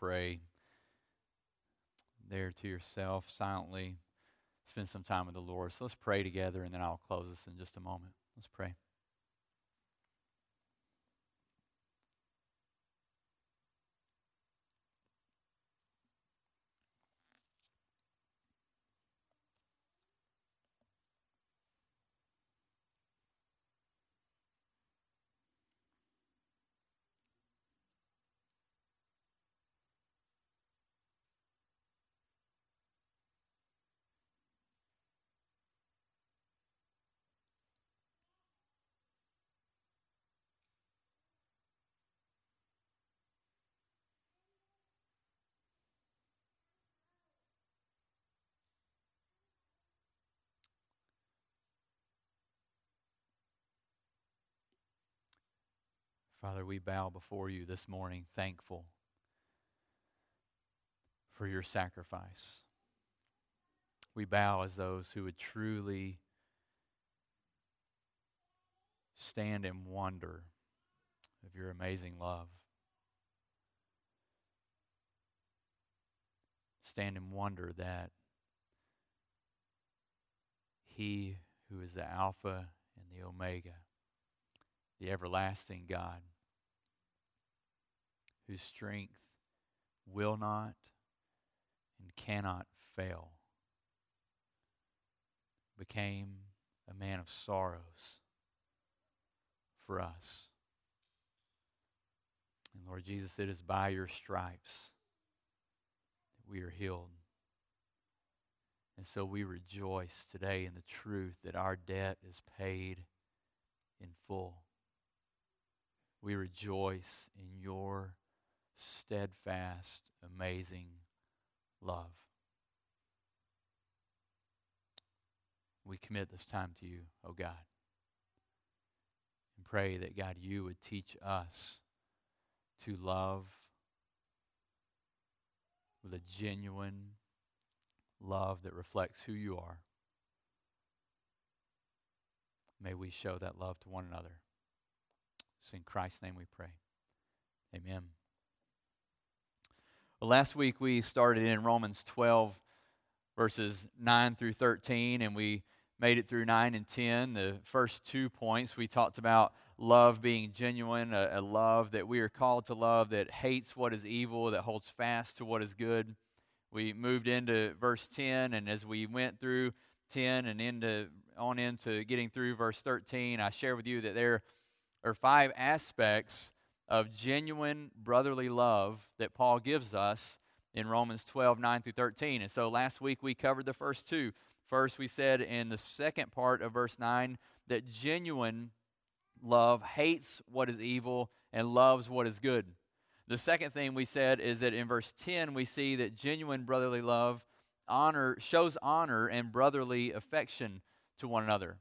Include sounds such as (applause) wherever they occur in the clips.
pray there to yourself silently. Spend some time with the Lord. So let's pray together, and then I'll close this in just a moment. Let's pray. Father, we bow before you this morning, thankful for your sacrifice. We bow as those who would truly stand in wonder of your amazing love. Stand in wonder that He who is the Alpha and the Omega, the everlasting God, whose strength will not and cannot fail, became a man of sorrows for us. And Lord Jesus, it is by your stripes that we are healed. And so we rejoice today in the truth that our debt is paid in full. We rejoice in your steadfast, amazing love. We commit this time to you, O oh God, and pray that, God, you would teach us to love with a genuine love that reflects who you are. May we show that love to one another. It's in Christ's name we pray. Amen. Well, last week we started in Romans 12, verses 9 through 13, and we made it through 9 and 10. The first two points we talked about love being genuine, a, a love that we are called to love that hates what is evil, that holds fast to what is good. We moved into verse 10, and as we went through 10 and into on into getting through verse 13, I share with you that there are five aspects of genuine brotherly love that Paul gives us in Romans 12, 9 through 13. And so last week we covered the first two. First, we said in the second part of verse 9 that genuine love hates what is evil and loves what is good. The second thing we said is that in verse 10 we see that genuine brotherly love honor shows honor and brotherly affection to one another.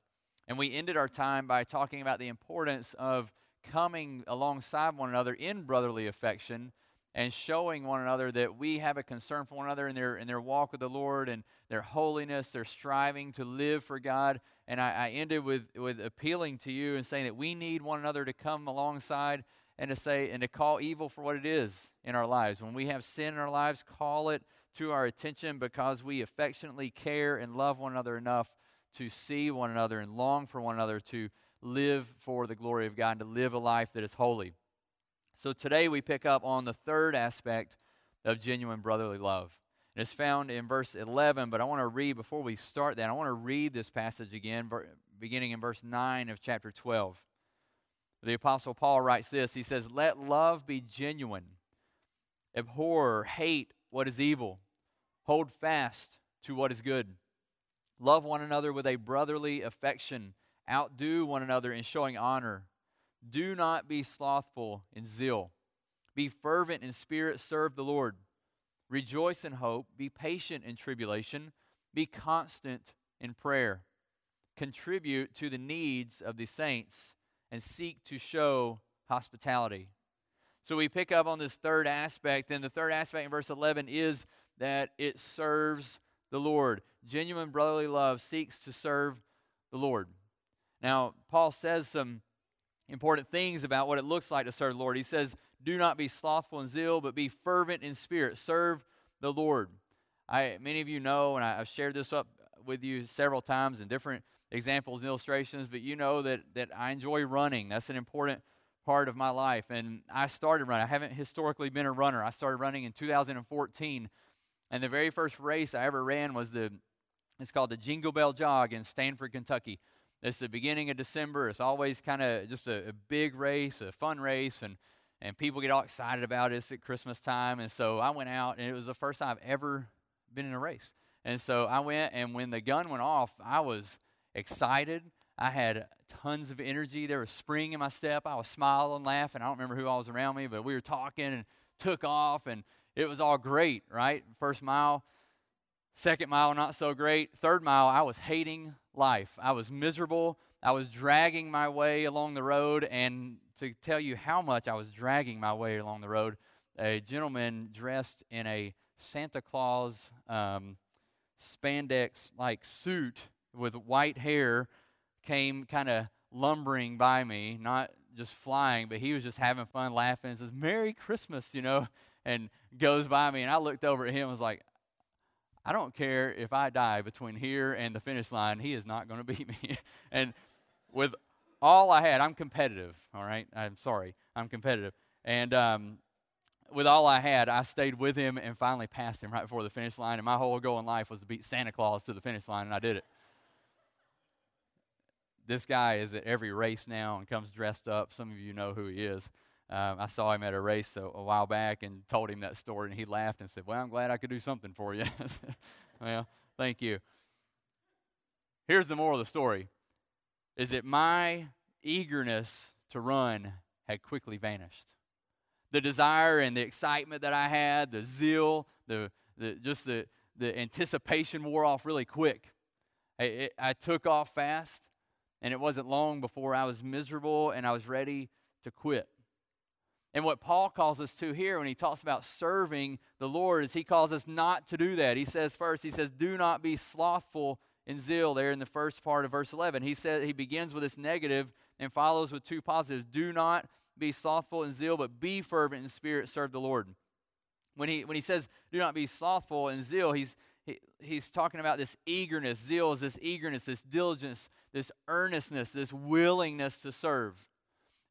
And we ended our time by talking about the importance of coming alongside one another in brotherly affection and showing one another that we have a concern for one another in their in their walk with the Lord and their holiness, their striving to live for God. And I, I ended with with appealing to you and saying that we need one another to come alongside and to say and to call evil for what it is in our lives. When we have sin in our lives, call it to our attention because we affectionately care and love one another enough to see one another and long for one another to live for the glory of God and to live a life that is holy. So today we pick up on the third aspect of genuine brotherly love. And it's found in verse 11, but I want to read, before we start that, I want to read this passage again, beginning in verse 9 of chapter 12. The Apostle Paul writes this He says, Let love be genuine, abhor, hate what is evil, hold fast to what is good. Love one another with a brotherly affection Outdo one another in showing honor. Do not be slothful in zeal. Be fervent in spirit, serve the Lord. Rejoice in hope. Be patient in tribulation. Be constant in prayer. Contribute to the needs of the saints and seek to show hospitality. So we pick up on this third aspect, and the third aspect in verse 11 is that it serves the Lord. Genuine brotherly love seeks to serve the Lord. Now, Paul says some important things about what it looks like to serve the Lord. He says, Do not be slothful in zeal, but be fervent in spirit. Serve the Lord. I, many of you know, and I, have shared this up with you several times in different examples and illustrations, but you know that, that I enjoy running. That's an important part of my life. And I started running. I haven't historically been a runner. I started running in 2014. And the very first race I ever ran was the, it's called the Jingle Bell Jog in Stanford, Kentucky. It's the beginning of December. It's always kind of just a, a, big race, a fun race, and, and people get all excited about it. It's at Christmas time. And so I went out, and it was the first time I've ever been in a race. And so I went, and when the gun went off, I was excited. I had tons of energy. There was spring in my step. I was smiling, laughing. I don't remember who all was around me, but we were talking and took off, and it was all great, right? First mile, second mile, not so great. Third mile, I was hating life. I was miserable. I was dragging my way along the road, and to tell you how much I was dragging my way along the road, a gentleman dressed in a Santa Claus um, spandex like suit with white hair came kind of lumbering by me, not just flying, but he was just having fun, laughing, and says, Merry Christmas, you know, and goes by me. And I looked over at him and was like, I don't care if I die between here and the finish line, he is not going (laughs) to beat me. and with all I had, I'm competitive, all right? I'm sorry, I'm competitive. And um, with all I had, I stayed with him and finally passed him right before the finish line. And my whole goal in life was to beat Santa Claus to the finish line, and I did it. This guy is at every race now and comes dressed up. Some of you know who he is. Um, I saw him at a race a, a, while back and told him that story, and he laughed and said, Well, I'm glad I could do something for you. (laughs) well, thank you. Here's the moral of the story is that my eagerness to run had quickly vanished the desire and the excitement that I had, the zeal, the, the just the, the anticipation wore off really quick. It, it, I took off fast, and it wasn't long before I was miserable and I was ready to quit. And what Paul calls us to here when he talks about serving the Lord is he calls us not to do that. He says first, he says, do not be slothful in zeal there in the first part of verse 11. He says he begins with this negative and follows with two positives. Do not be slothful in zeal, but be fervent in spirit, serve the Lord. When he, when he says, do not be slothful in zeal, he's, he, he's talking about this eagerness. Zeal is this eagerness, this diligence, this earnestness, this willingness to serve.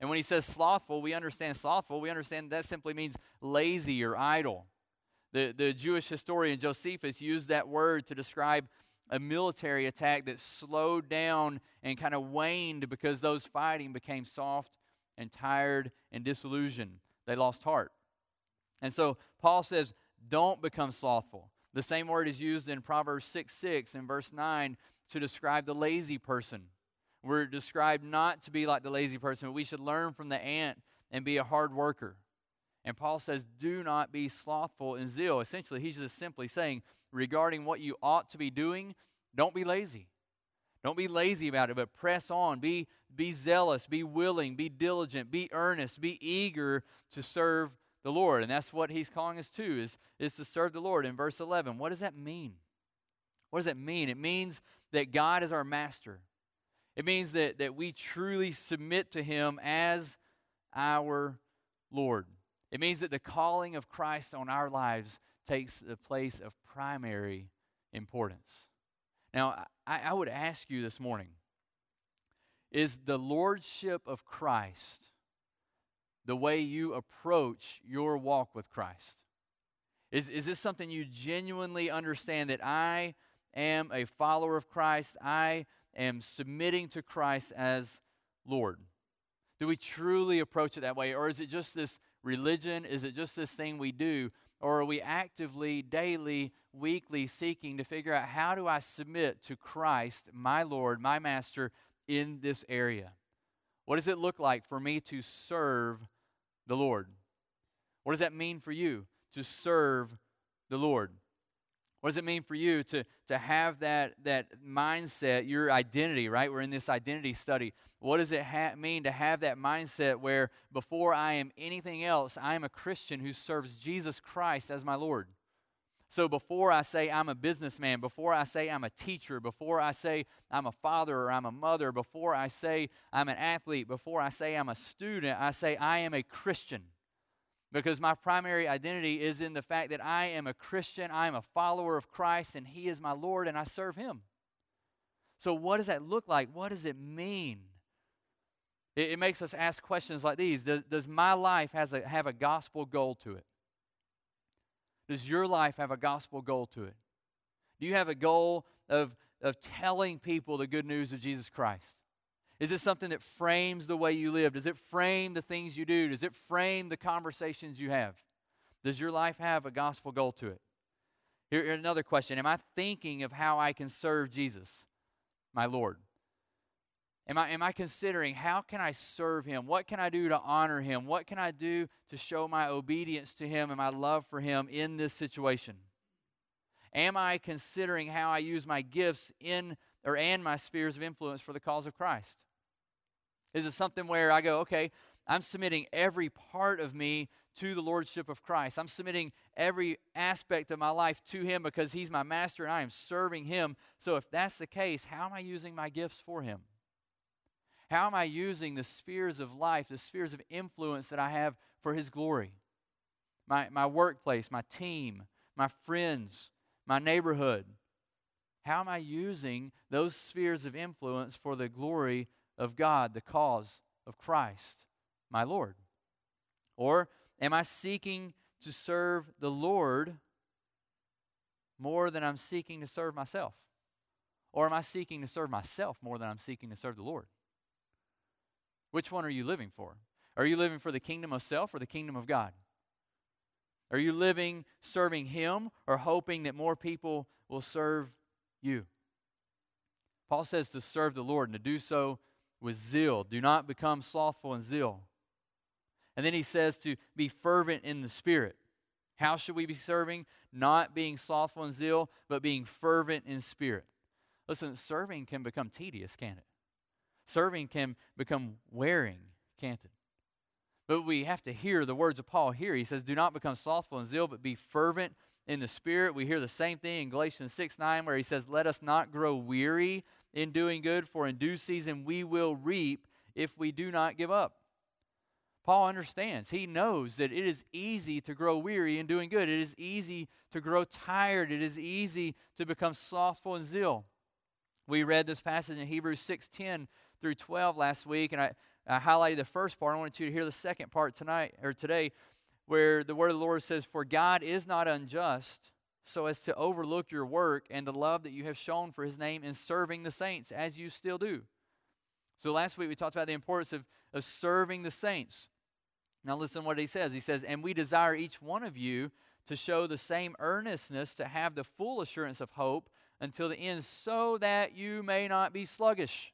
And when he says slothful, we understand slothful, we understand that simply means lazy or idle. The, the Jewish historian Josephus used that word to describe a military attack that slowed down and kind of waned because those fighting became soft and tired and disillusioned. They lost heart. And so Paul says, don't become slothful. The same word is used in Proverbs 6 6 and verse 9 to describe the lazy person. We're described not to be like the lazy person, but we should learn from the ant and be a hard worker. And Paul says, do not be slothful in zeal. Essentially, he's just simply saying, regarding what you ought to be doing, don't be lazy. Don't be lazy about it, but press on. Be, be zealous, be willing, be diligent, be earnest, be eager to serve the Lord. And that's what he's calling us to, is, is to serve the Lord. In verse 11, what does that mean? What does that mean? It means that God is our master. It means that, that we truly submit to him as our Lord. It means that the calling of Christ on our lives takes the place of primary importance. Now, I, I would ask you this morning is the lordship of Christ the way you approach your walk with Christ? Is, is this something you genuinely understand that I am a follower of Christ? I am submitting to Christ as Lord? Do we truly approach it that way? Or is it just this religion? Is it just this thing we do? Or are we actively, daily, weekly seeking to figure out how do I submit to Christ, my Lord, my Master, in this area? What does it look like for me to serve the Lord? What does that mean for you to serve the Lord? What does it mean for you to, to have that, that mindset, your identity, right? We're in this identity study. What does it ha- mean to have that mindset where before I am anything else, I am a Christian who serves Jesus Christ as my Lord? So before I say I'm a businessman, before I say I'm a teacher, before I say I'm a father or I'm a mother, before I say I'm an athlete, before I say I'm a student, I say I am a Christian. Because my primary identity is in the fact that I am a Christian, I am a follower of Christ, and He is my Lord, and I serve Him. So, what does that look like? What does it mean? It, it makes us ask questions like these Does, does my life has a, have a gospel goal to it? Does your life have a gospel goal to it? Do you have a goal of, of telling people the good news of Jesus Christ? Is it something that frames the way you live? Does it frame the things you do? Does it frame the conversations you have? Does your life have a gospel goal to it? Here, here's another question Am I thinking of how I can serve Jesus, my Lord? Am I, am I considering how can I serve him? What can I do to honor him? What can I do to show my obedience to him and my love for him in this situation? Am I considering how I use my gifts in or and my spheres of influence for the cause of Christ? Is it something where I go, okay, I'm submitting every part of me to the Lordship of Christ. I'm submitting every aspect of my life to Him because He's my master and I am serving Him. So, if that's the case, how am I using my gifts for Him? How am I using the spheres of life, the spheres of influence that I have for His glory? My, my workplace, my team, my friends, my neighborhood. How am I using those spheres of influence for the glory of God, the cause of Christ, my Lord? Or am I seeking to serve the Lord more than I'm seeking to serve myself? Or am I seeking to serve myself more than I'm seeking to serve the Lord? Which one are you living for? Are you living for the kingdom of self or the kingdom of God? Are you living serving Him or hoping that more people will serve you? Paul says to serve the Lord and to do so with zeal. Do not become slothful in zeal. And then he says to be fervent in the Spirit. How should we be serving? Not being slothful in zeal, but being fervent in spirit. Listen, serving can become tedious, can't it? Serving can become wearing, can't it? But we have to hear the words of Paul here. He says, Do not become slothful in zeal, but be fervent in the Spirit. We hear the same thing in Galatians 6 9, where he says, Let us not grow weary in doing good, for in due season we will reap if we do not give up. Paul understands. He knows that it is easy to grow weary in doing good. It is easy to grow tired. It is easy to become slothful in zeal. We read this passage in Hebrews 6:10 through 12 last week, and I, I highlighted the first part. I wanted you to hear the second part tonight or today, where the word of the Lord says, For God is not unjust so as to overlook your work and the love that you have shown for his name in serving the saints, as you still do. So last week we talked about the importance of, of serving the saints. Now listen what he says. He says, And we desire each one of you to show the same earnestness to have the full assurance of hope until the end, so that you may not be sluggish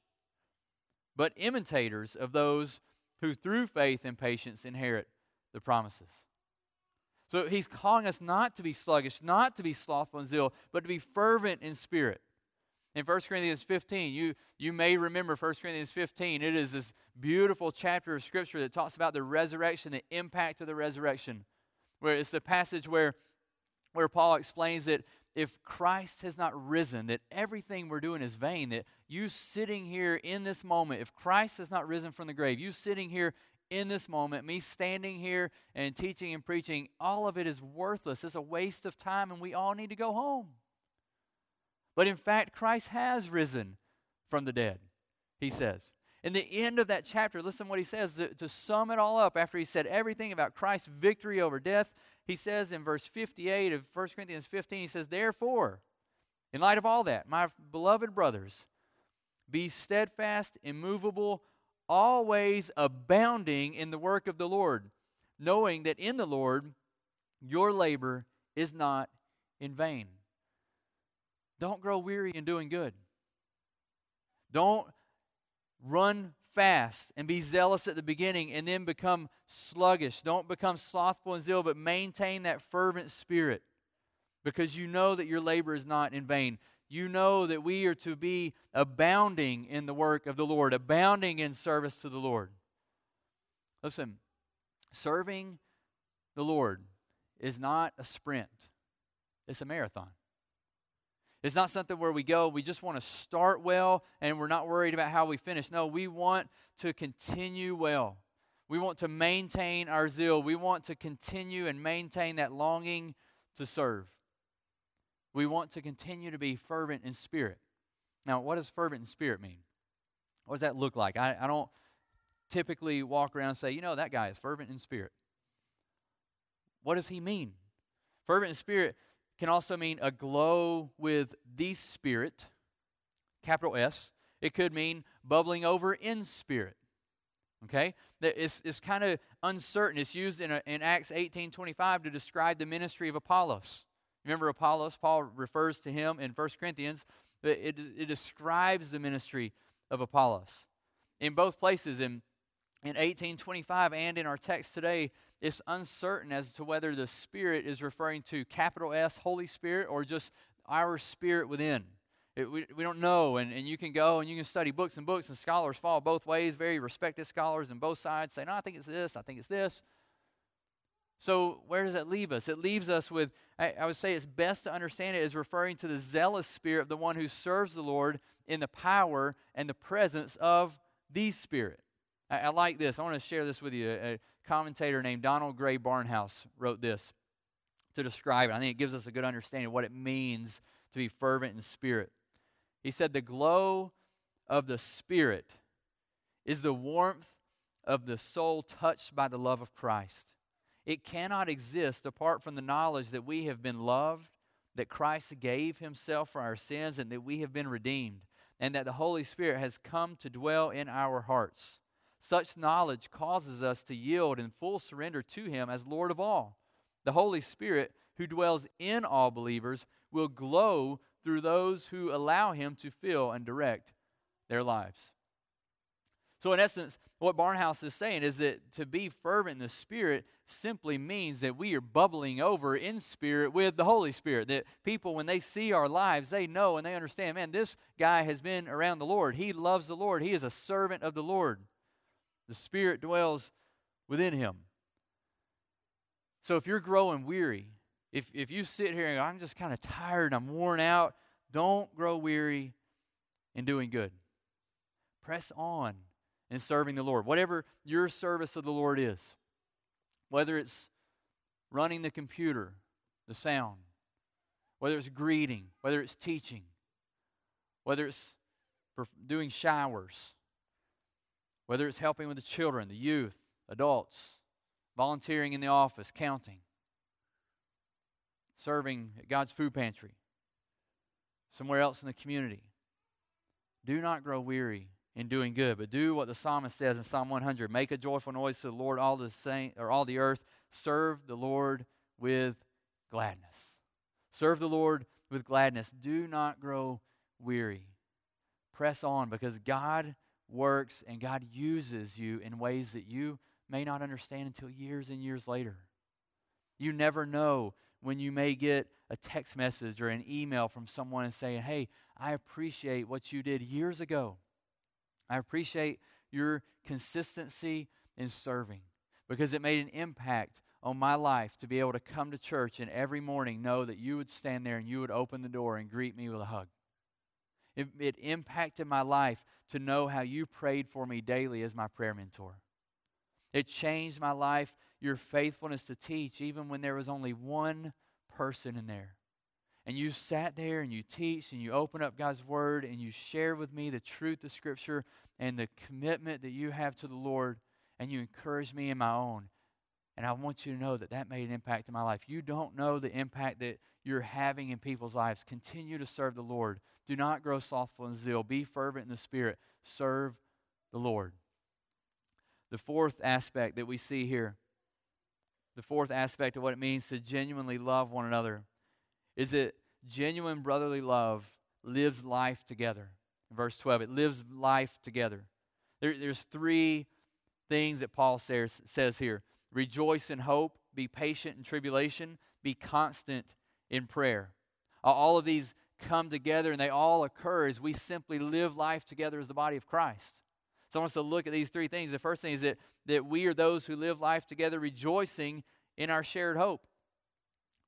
but imitators of those who through faith and patience inherit the promises. So he's calling us not to be sluggish, not to be slothful in zeal, but to be fervent in spirit. In 1 Corinthians 15, you, you may remember 1 Corinthians 15. It is this beautiful chapter of Scripture that talks about the resurrection, the impact of the resurrection. Where it's the passage where, where Paul explains that if Christ has not risen, that everything we're doing is vain, that you sitting here in this moment, if Christ has not risen from the grave, you sitting here in this moment, me standing here and teaching and preaching, all of it is worthless. It's a waste of time, and we all need to go home. But in fact, Christ has risen from the dead, he says. In the end of that chapter, listen what he says to, to sum it all up after he said everything about Christ's victory over death he says in verse 58 of 1 Corinthians 15, he says, Therefore, in light of all that, my beloved brothers, be steadfast, immovable, always abounding in the work of the Lord, knowing that in the Lord your labor is not in vain. Don't grow weary in doing good. Don't run fast and be zealous at the beginning and then become sluggish. Don't become slothful and zeal, but maintain that fervent spirit because you know that your labor is not in vain. You know that we are to be abounding in the work of the Lord, abounding in service to the Lord. Listen, serving the Lord is not a sprint, it's a marathon. It's not something where we go, we just want to start well and we're not worried about how we finish. No, we want to continue well. We want to maintain our zeal. We want to continue and maintain that longing to serve. We want to continue to be fervent in spirit. Now, what does fervent in spirit mean? What does that look like? I, I don't typically walk around and say, you know, that guy is fervent in spirit. What does he mean? Fervent in spirit can also mean a glow with the Spirit, capital S. It could mean bubbling over in spirit. Okay? It's, it's kind of uncertain. It's used in, a, in Acts 18 25 to describe the ministry of Apollos. Remember Apollos? Paul refers to him in 1 Corinthians. It, it, describes the ministry of Apollos. In both places, in, in 1825 and in our text today, it's uncertain as to whether the Spirit is referring to capital S, Holy Spirit, or just our spirit within. It, we, we don't know, and, and you can go and you can study books and books, and scholars fall both ways, very respected scholars on both sides say, No, I think it's this, I think it's this. So, where does that leave us? It leaves us with, I, I would say it's best to understand it as referring to the zealous spirit of the one who serves the Lord in the power and the presence of the Spirit. I, I like this. I want to share this with you. A, commentator named Donald Grey Barnhouse wrote this to describe it. I think it gives us a good understanding of what it means to be fervent in spirit. He said, The glow of the Spirit is the warmth of the soul touched by the love of Christ. It cannot exist apart from the knowledge that we have been loved, that Christ gave himself for our sins, and that we have been redeemed, and that the Holy Spirit has come to dwell in our hearts. Such knowledge causes us to yield in full surrender to him as Lord of all. The Holy Spirit, who dwells in all believers, will glow through those who allow him to fill and direct their lives. So, in essence, what Barnhouse is saying is that to be fervent in the Spirit simply means that we are bubbling over in spirit with the Holy Spirit. That people, when they see our lives, they know and they understand man, this guy has been around the Lord. He loves the Lord, he is a servant of the Lord. The Spirit dwells within him. So, if you're growing weary, if, if you sit here and go, I'm just kind of tired, I'm worn out, don't grow weary in doing good. Press on in serving the Lord. Whatever your service of the Lord is, whether it's running the computer, the sound, whether it's greeting, whether it's teaching, whether it's doing showers, whether it's helping with the children, the youth, adults, volunteering in the office, counting, serving at God's food pantry, somewhere else in the community. Do not grow weary in doing good, but do what the psalmist says in Psalm 100: Make a joyful noise to the Lord, all the saint or all the earth. Serve the Lord with gladness. Serve the Lord with gladness. Do not grow weary. Press on because God works and God uses you in ways that you may not understand until years and years later. You never know when you may get a text message or an email from someone and saying, Hey, I appreciate what you did years ago. I appreciate your consistency in serving because it made an impact on my life to be able to come to church and every morning know that you would stand there and you would open the door and greet me with a hug. It, it impacted my life to know how you prayed for me daily as my prayer mentor. It changed my life, your faithfulness to teach, even when there was only one person in there. And you sat there and you teach and you open up God's word and you share with me the truth of Scripture and the commitment that you have to the Lord and you encourage me in my own. And I want you to know that that made an impact in my life. You don't know the impact that you're having in people's lives. Continue to serve the Lord. Do not grow slothful in zeal. Be fervent in the Spirit. Serve the Lord. The fourth aspect that we see here, the fourth aspect of what it means to genuinely love one another, is that genuine brotherly love lives life together. verse 12, it lives life together. There, there's three things that Paul says, says here rejoice in hope, be patient in tribulation, be constant in prayer. All of these come together and they all occur as we simply live life together as the body of Christ. So I want us to look at these three things. The first thing is that, that we are those who live life together rejoicing in our shared hope.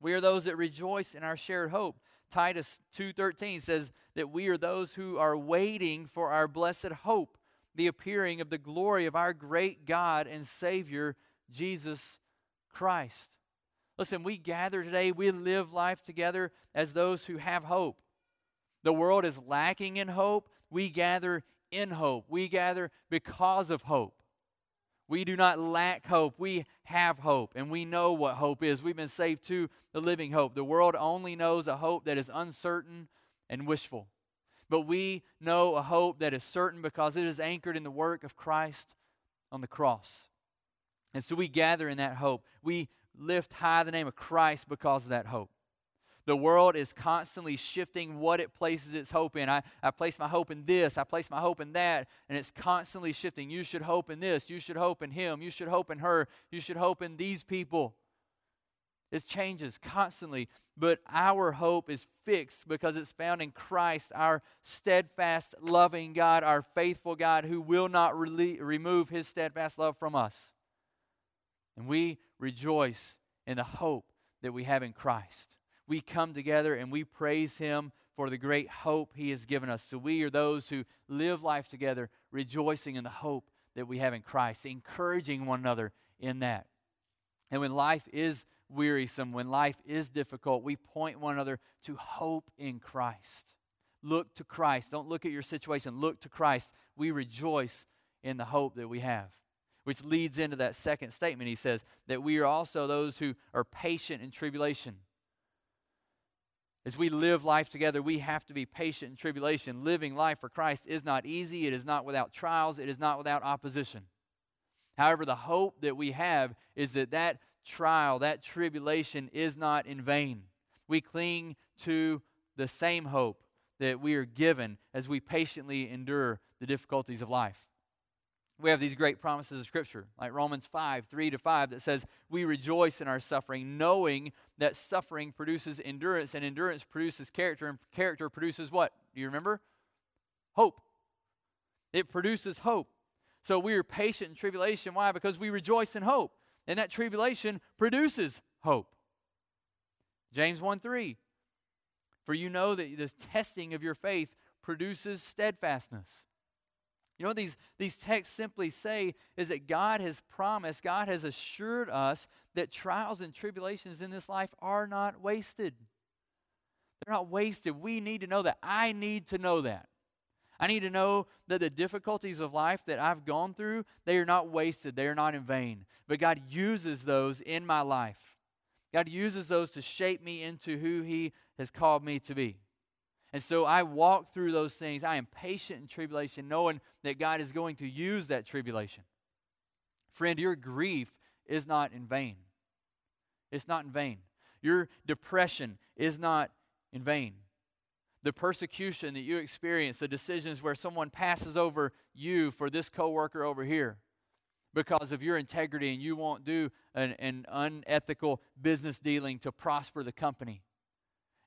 We are those that rejoice in our shared hope. Titus 2:13 says that we are those who are waiting for our blessed hope, the appearing of the glory of our great God and Savior, Jesus Christ. Listen, we gather today, we live life together as those who have hope. The world is lacking in hope. We gather in hope. We gather because of hope. We do not lack hope. We have hope, and we know what hope is. We've been saved to the living hope. The world only knows a hope that is uncertain and wishful. But we know a hope that is certain because it is anchored in the work of Christ on the cross. And so we gather in that hope. We lift high the name of Christ because of that hope. The world is constantly shifting what it places its hope in. I, I place my hope in this, I place my hope in that, and it's constantly shifting. You should hope in this, you should hope in him, you should hope in her, you should hope in these people. It changes constantly, but our hope is fixed because it's found in Christ, our steadfast, loving God, our faithful God who will not re- remove his steadfast love from us. And we rejoice in the hope that we have in Christ. We come together and we praise him for the great hope he has given us. So we are those who live life together, rejoicing in the hope that we have in Christ, encouraging one another in that. And when life is wearisome, when life is difficult, we point one another to hope in Christ. Look to Christ. Don't look at your situation. Look to Christ. We rejoice in the hope that we have which leads into that second statement. He says that we are also those who are patient in tribulation. As we live life together, we have to be patient in tribulation. Living life for Christ is not easy, it is not without trials, it is not without opposition. However, the hope that we have is that that trial, that tribulation is not in vain. We cling to the same hope that we are given as we patiently endure the difficulties of life we have these great promises of Scripture, like Romans 5 3 to 5, that says, We rejoice in our suffering, knowing that suffering produces endurance, and endurance produces character, and character produces what? Do you remember? Hope. It produces hope. So we are patient in tribulation. Why? Because we rejoice in hope. And that tribulation produces hope. James 1 3. For you know that the testing of your faith produces steadfastness. You know what these, these texts simply say is that God has promised, God has assured us that trials and tribulations in this life are not wasted. They're not wasted. We need to know that. I need to know that. I need to know that the difficulties of life that I've gone through, they are not wasted. They are not in vain. But God uses those in my life. God uses those to shape me into who He has called me to be. And so I walk through those things. I am patient in tribulation, knowing that God is going to use that tribulation. Friend, your grief is not in vain. It's not in vain. Your depression is not in vain. The persecution that you experience, the decisions where someone passes over you for this coworker over here because of your integrity and you won't do an, an unethical business dealing to prosper the company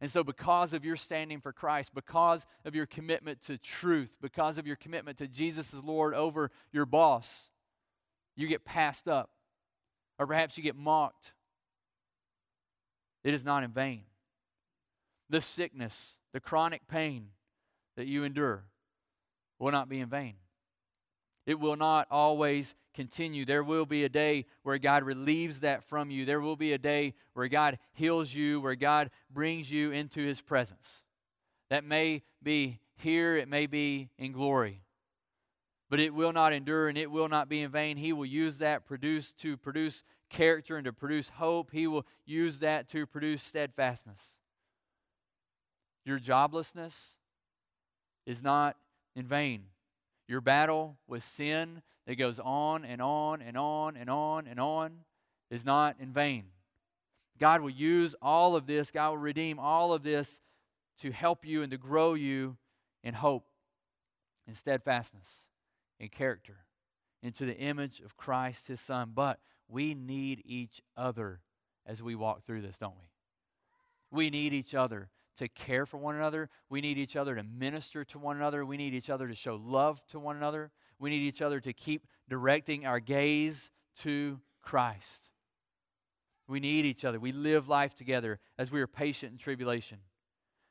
and so, because of your standing for Christ, because of your commitment to truth, because of your commitment to Jesus as Lord over your boss, you get passed up. Or perhaps you get mocked. It is not in vain. The sickness, the chronic pain that you endure will not be in vain. It will not always continue. There will be a day where God relieves that from you. There will be a day where God heals you, where God brings you into his presence. That may be here, it may be in glory. But it will not endure and it will not be in vain. He will use that produce to produce character and to produce hope. He will use that to produce steadfastness. Your joblessness is not in vain. Your battle with sin that goes on and on and on and on and on is not in vain. God will use all of this, God will redeem all of this to help you and to grow you in hope, in steadfastness, in character, into the image of Christ, his Son. But we need each other as we walk through this, don't we? We need each other to care for one another. We need each other to minister to one another. We need each other to show love to one another. We need each other to keep directing our gaze to Christ. We need each other. We live life together as we are patient in tribulation.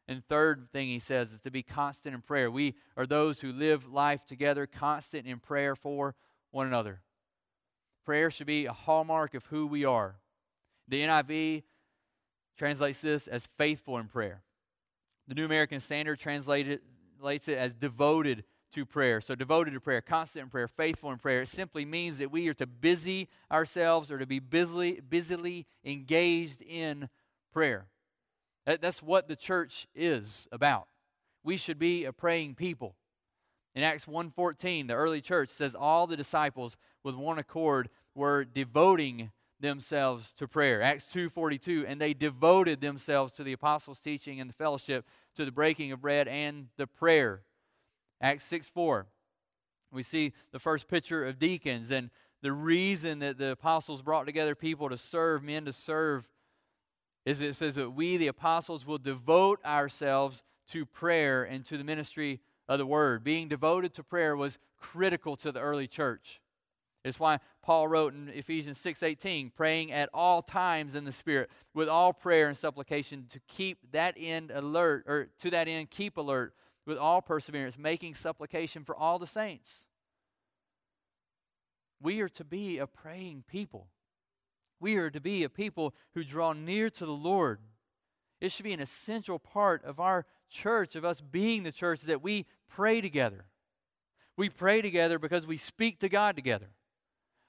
And third thing he says is to be constant in prayer. We are those who live life together, constant in prayer for one another. Prayer should be a hallmark of who we are. The NIV translates this as faithful in prayer. The New American Standard translates it as devoted to prayer. So, devoted to prayer, constant in prayer, faithful in prayer. It simply means that we are to busy ourselves or to be busily, busily engaged in prayer. That, that's what the church is about. We should be a praying people. In Acts 1:14, the early church says all the disciples with one accord were devoting themselves to prayer. Acts 2:42, and they devoted themselves to the apostles' teaching and the fellowship, to the breaking of bread and the prayer. Acts 6:4. We see the first picture of deacons and the reason that the apostles brought together people to serve, men to serve is it says that we, the apostles, will devote ourselves to prayer and to the ministry of the word. Being devoted to prayer was critical to the early church. It's why Paul wrote in Ephesians 6:18, praying at all times in the Spirit, with all prayer and supplication, to keep that end alert, or to that end keep alert with all perseverance, making supplication for all the saints. We are to be a praying people. We are to be a people who draw near to the Lord. It should be an essential part of our church, of us being the church, that we pray together. We pray together because we speak to God together.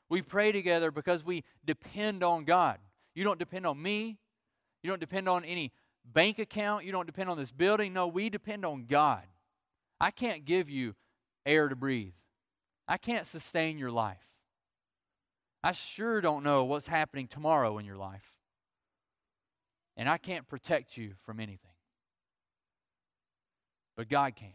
We pray together because we depend on God. You don't depend on me. You don't depend on any bank account. You don't depend on this building. No, we depend on God. I can't give you air to breathe, I can't sustain your life. I sure don't know what's happening tomorrow in your life. And I can't protect you from anything. But God can.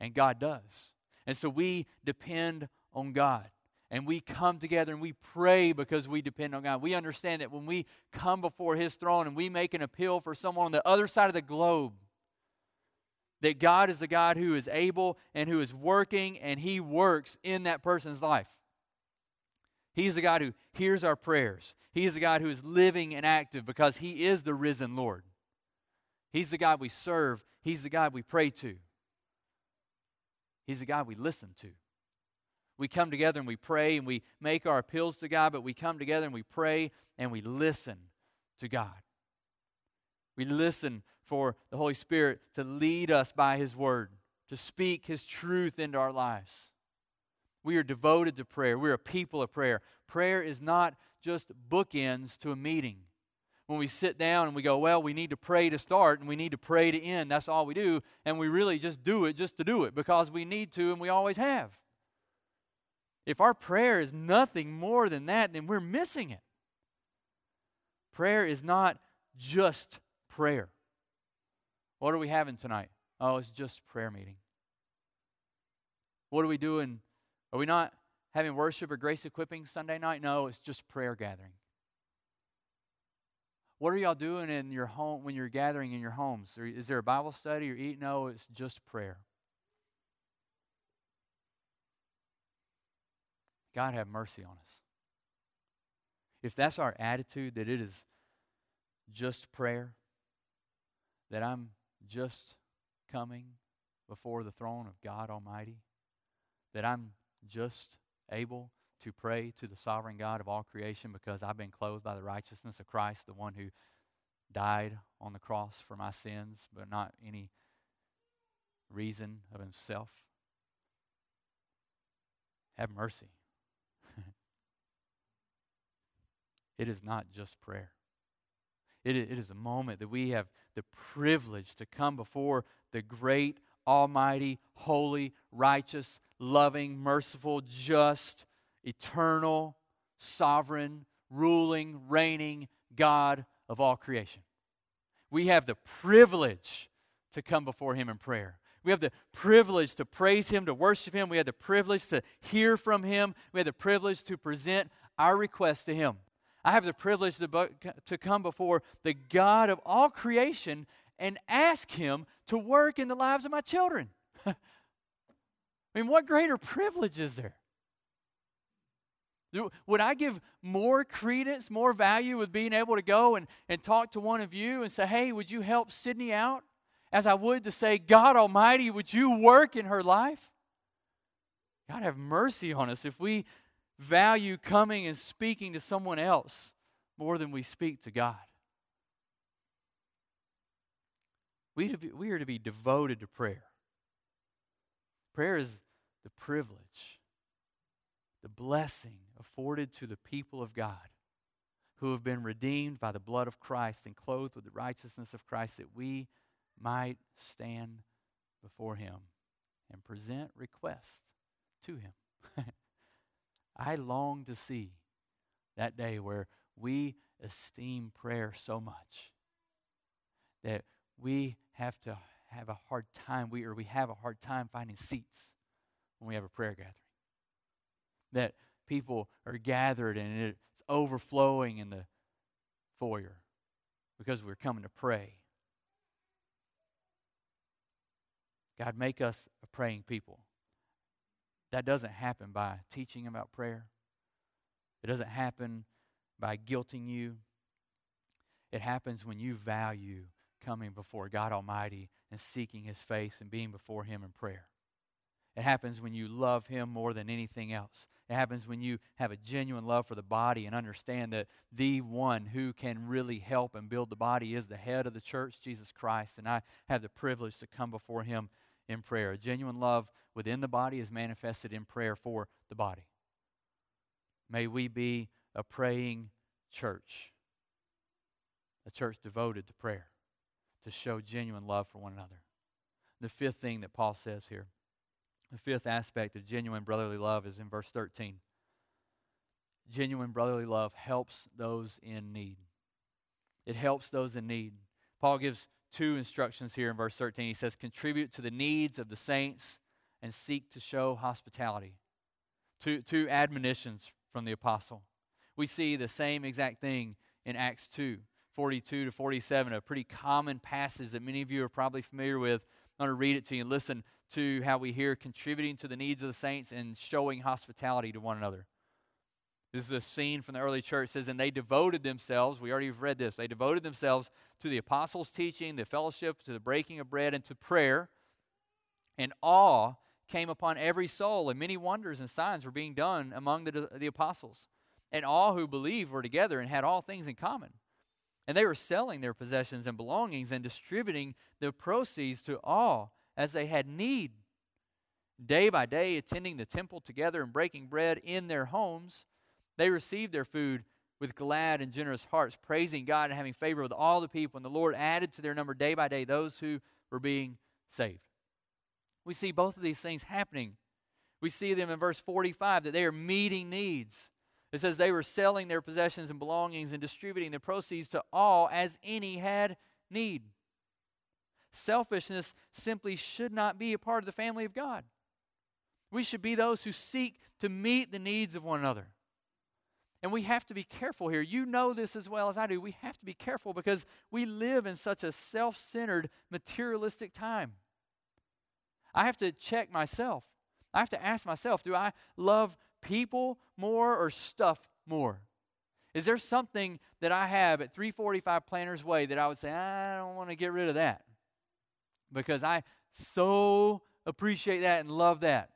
And God does. And so we depend on God. And we come together and we pray because we depend on God. We understand that when we come before His throne and we make an appeal for someone on the other side of the globe, that God is the God who is able and who is working and He works in that person's life. He's the God who hears our prayers. He's the God who is living and active because He is the risen Lord. He's the God we serve. He's the God we pray to. He's the God we listen to. We come together and we pray and we make our appeals to God, but we come together and we pray and we listen to God. We listen for the Holy Spirit to lead us by His Word, to speak His truth into our lives. We are devoted to prayer. We're a people of prayer. Prayer is not just bookends to a meeting. When we sit down and we go, well, we need to pray to start and we need to pray to end, that's all we do. And we really just do it just to do it because we need to and we always have. If our prayer is nothing more than that, then we're missing it. Prayer is not just prayer. What are we having tonight? Oh, it's just prayer meeting. What are we doing are we not having worship or grace equipping Sunday night? No, it's just prayer gathering. What are y'all doing in your home when you're gathering in your homes? Is there a Bible study or eat? No, it's just prayer. God have mercy on us. If that's our attitude, that it is just prayer, that I'm just coming before the throne of God Almighty, that I'm just able to pray to the sovereign God of all creation because I've been clothed by the righteousness of Christ, the one who died on the cross for my sins, but not any reason of himself. Have mercy. It is not just prayer. It, is a moment that we have the privilege to come before the great, almighty, holy, righteous, loving, merciful, just, eternal, sovereign, ruling, reigning God of all creation. We have the privilege to come before Him in prayer. We have the privilege to praise Him, to worship Him. We have the privilege to hear from Him. We have the privilege to present our request to Him. I have the privilege to, come before the God of all creation and ask Him to work in the lives of my children. (laughs) I mean, what greater privilege is there? Would I give more credence, more value with being able to go and, and talk to one of you and say, hey, would you help Sydney out? as I would to say, God Almighty, would you work in her life? God, have mercy on us if we value coming and speaking to someone else more than we speak to God. We, we are to be devoted to prayer. Prayer is the privilege, the blessing afforded to the people of God who have been redeemed by the blood of Christ and clothed with the righteousness of Christ that we might stand before Him and present requests to Him. (laughs) I long to see that day where we esteem prayer so much that we have to have a hard time, we, or we have a hard time finding seats when we have a prayer gathering. That people are gathered and it's overflowing in the foyer because we're coming to pray. God, make us a praying people. That doesn't happen by teaching about prayer. It doesn't happen by guilting you. It happens when you value coming before God Almighty and seeking His face and being before Him in prayer. It happens when you love Him more than anything else. It happens when you have a genuine love for the body and understand that the one who can really help and build the body is the head of the church, Jesus Christ. And I have the privilege to come before Him in prayer. A genuine love within the body is manifested in prayer for the body. May we be a praying church, a church devoted to prayer, to show genuine love for one another. The fifth thing that Paul says here, the fifth aspect of genuine brotherly love is in verse 13. Genuine brotherly love helps those in need. It helps those in need. Paul gives two instructions here in verse 13. He says, Contribute to the needs of the saints and seek to show hospitality. Two, two admonitions from the apostle. We see the same exact thing in Acts 2 42 to 47, a pretty common passage that many of you are probably familiar with. I'm going to read it to you and listen to how we hear contributing to the needs of the saints and showing hospitality to one another. This is a scene from the early church. It says, and they devoted themselves, we already read this, they devoted themselves to the apostles' teaching, the fellowship, to the breaking of bread, and to prayer. And awe came upon every soul, and many wonders and signs were being done among the, the apostles. And all who believed were together and had all things in common. And they were selling their possessions and belongings and distributing the proceeds to all as they had need. Day by day, attending the temple together and breaking bread in their homes they received their food with glad and generous hearts, praising God and having favor with all the people. And the Lord added to their number day by day those who were being saved. We see both of these things happening. We see them in verse 45 that they are meeting needs. It says they were selling their possessions and belongings and distributing the proceeds to all as any had need. Selfishness simply should not be a part of the family of God. We should be those who seek to meet the needs of one another. And we have to be careful here. You know this as well as I do. We have to be careful because we live in such a self centered, materialistic time. I have to check myself. I have to ask myself do I love people more or stuff more? Is there something that I have at 345 Planners Way that I would say, I don't want to get rid of that? Because I so appreciate that and love that.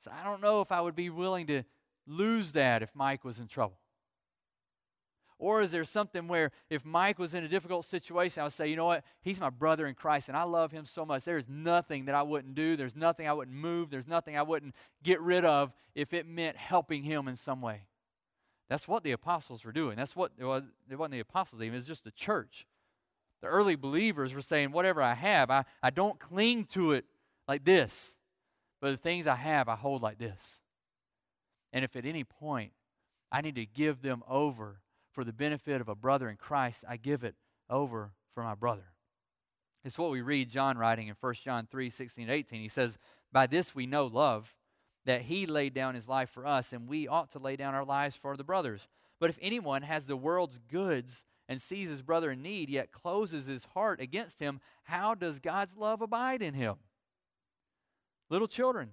So I don't know if I would be willing to lose that if Mike was in trouble? Or is there something where if Mike was in a difficult situation, I would say, you know what? He's my brother in Christ and I love him so much. There's nothing that I wouldn't do. There's nothing I wouldn't move. There's nothing I wouldn't get rid of if it meant helping him in some way. That's what the apostles were doing. That's what it was. It wasn't the apostles even, it was just the church. The early believers were saying, whatever I have, I, I don't cling to it like this. But the things I have, I hold like this. And if at any point I need to give them over for the benefit of a brother in Christ, I give it over for my brother. It's what we read John writing in 1 John 3 16 18. He says, By this we know love, that he laid down his life for us, and we ought to lay down our lives for the brothers. But if anyone has the world's goods and sees his brother in need, yet closes his heart against him, how does God's love abide in him? Little children,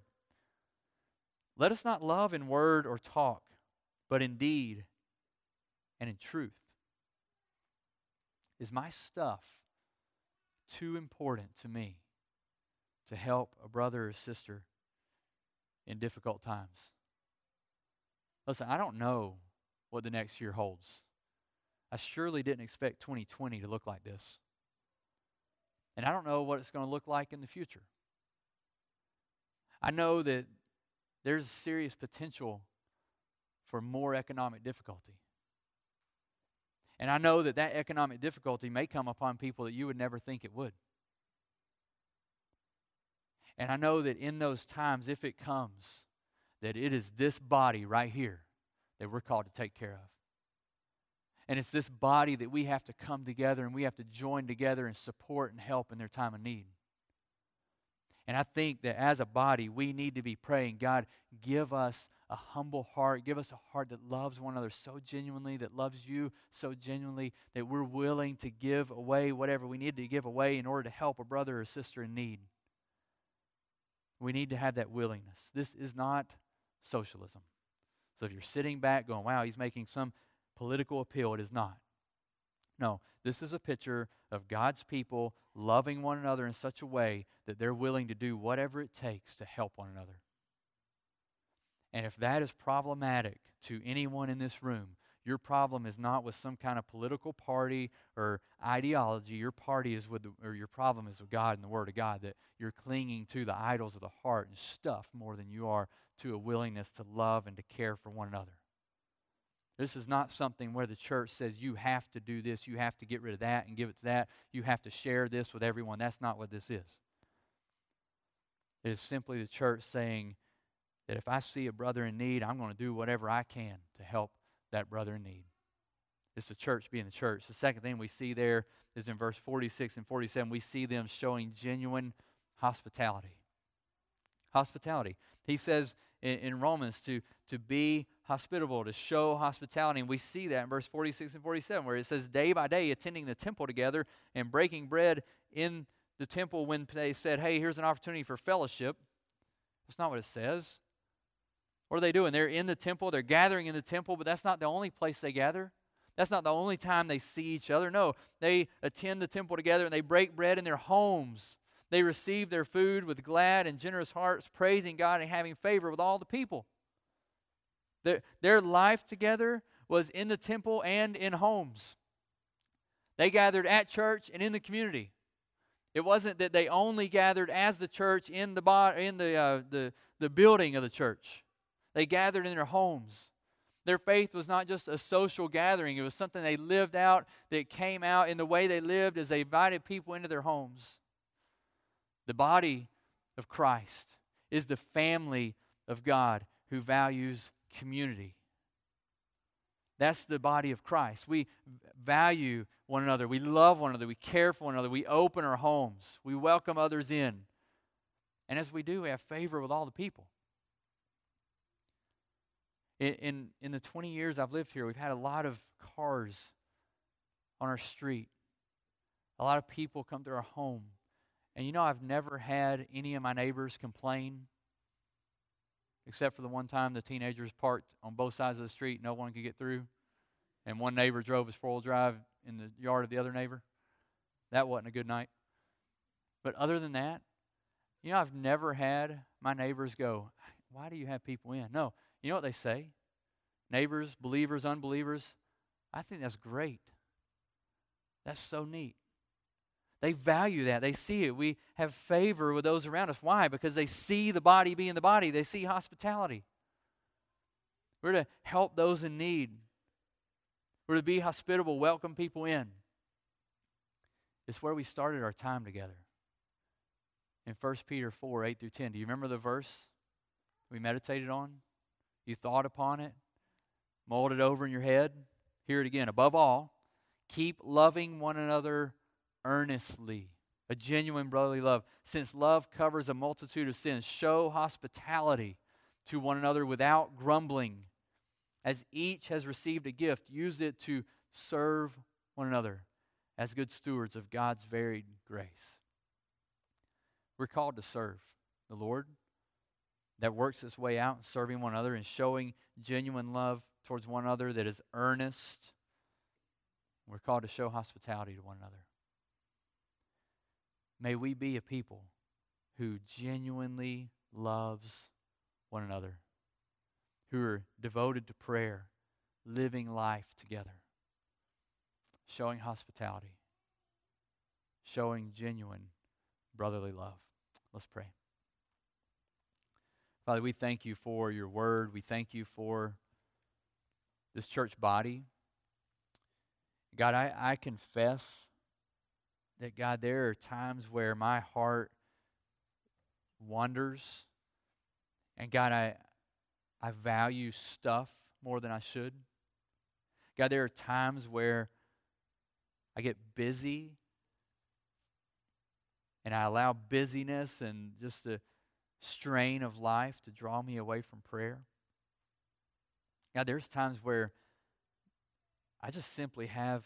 let us not love in word or talk, but in deed and in truth. Is my stuff too important to me to help a brother or sister in difficult times. Listen, I don't know what the next year holds. I surely didn't expect 2020 to look like this. And I don't know what it's going to look like in the future. I know that there's serious potential for more economic difficulty. And I know that that economic difficulty may come upon people that you would never think it would. And I know that in those times, if it comes, that it is this body right here that we're called to take care of. And it's this body that we have to come together and we have to join together and support and help in their time of need. And I think that as a body, we need to be praying God, give us a humble heart. Give us a heart that loves one another so genuinely, that loves you so genuinely, that we're willing to give away whatever we need to give away in order to help a brother or sister in need. We need to have that willingness. This is not socialism. So if you're sitting back going, wow, he's making some political appeal, it is not. No, this is a picture of God's people loving one another in such a way that they're willing to do whatever it takes to help one another. And if that is problematic to anyone in this room, your problem is not with some kind of political party or ideology. Your party is with, the, or your problem is with God and the Word of God. That you're clinging to the idols of the heart and stuff more than you are to a willingness to love and to care for one another. This is not something where the church says you have to do this, you have to get rid of that and give it to that, you have to share this with everyone. That's not what this is. It is simply the church saying that if I see a brother in need, I'm going to do whatever I can to help that brother in need. It's the church being the church. The second thing we see there is in verse 46 and 47, we see them showing genuine hospitality. Hospitality. He says in, in Romans to, to be hospitable, to show hospitality. And we see that in verse 46 and 47, where it says, day by day, attending the temple together and breaking bread in the temple when they said, hey, here's an opportunity for fellowship. That's not what it says. What are they doing? They're in the temple, they're gathering in the temple, but that's not the only place they gather. That's not the only time they see each other. No, they attend the temple together and they break bread in their homes. They receive their food with glad and generous hearts, praising God and having favor with all the people. Their, their life together was in the temple and in homes. They gathered at church and in the community. It wasn't that they only gathered as the church in the, in the, uh, the, the building of the church. They gathered in their homes. Their faith was not just a social gathering, it was something they lived out that came out in the way they lived as they invited people into their homes. The body of Christ is the family of God who values community. That's the body of Christ. We value one another. We love one another. We care for one another. We open our homes. We welcome others in. And as we do, we have favor with all the people. In, in, in the 20 years I've lived here, we've had a lot of cars on our street. A lot of people come to our home. And you know, I've never had any of my neighbors complain, except for the one time the teenagers parked on both sides of the street, no one could get through. And one neighbor drove his four wheel drive in the yard of the other neighbor. That wasn't a good night. But other than that, you know, I've never had my neighbors go, Why do you have people in? No, you know what they say? Neighbors, believers, unbelievers. I think that's great. That's so neat. They value that. They see it. We have favor with those around us. Why? Because they see the body being the body, they see hospitality. We're to help those in need, we're to be hospitable, welcome people in. It's where we started our time together. In 1 Peter 4 8 through 10. Do you remember the verse we meditated on? You thought upon it, molded over in your head. Hear it again. Above all, keep loving one another earnestly. A genuine brotherly love. Since love covers a multitude of sins, show hospitality to one another without grumbling. As each has received a gift, use it to serve one another as good stewards of God's varied grace. We're called to serve the Lord that works its way out, serving one another and showing genuine love towards one another that is earnest. We're called to show hospitality to one another. May we be a people who genuinely loves one another, who are devoted to prayer, living life together, showing hospitality, showing genuine brotherly love. Let's pray. Father, we thank you for your word. We thank you for this church body. God, I, I confess that, God, there are times where my heart wanders. And, God, I, I value stuff more than I should. God, there are times where I get busy and I allow busyness and just the strain of life to draw me away from prayer. God, there's times where I just simply have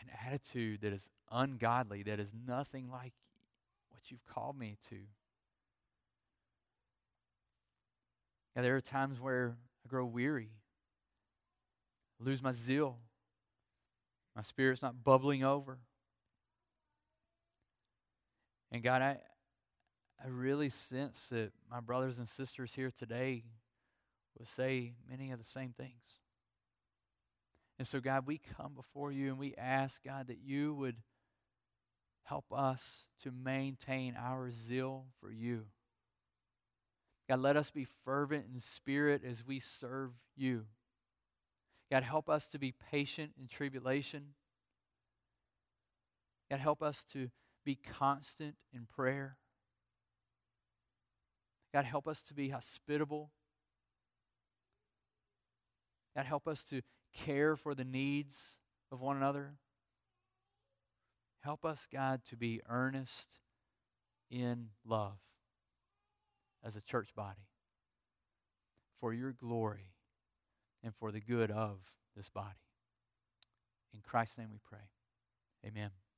an attitude that is ungodly, that is nothing like what you've called me to. God, there are times where I grow weary, lose my zeal, my spirit's not bubbling over. And God, I, I really sense that my brothers and sisters here today would say many of the same things. And so, God, we come before you and we ask, God, that you would help us to maintain our zeal for you. God, let us be fervent in spirit as we serve you. God, help us to be patient in tribulation. God, help us to be constant in prayer. God, help us to be hospitable. God, help us to care for the needs of one another. Help us, God, to be earnest in love as a church body for your glory and for the good of this body. In Christ's name we pray. Amen.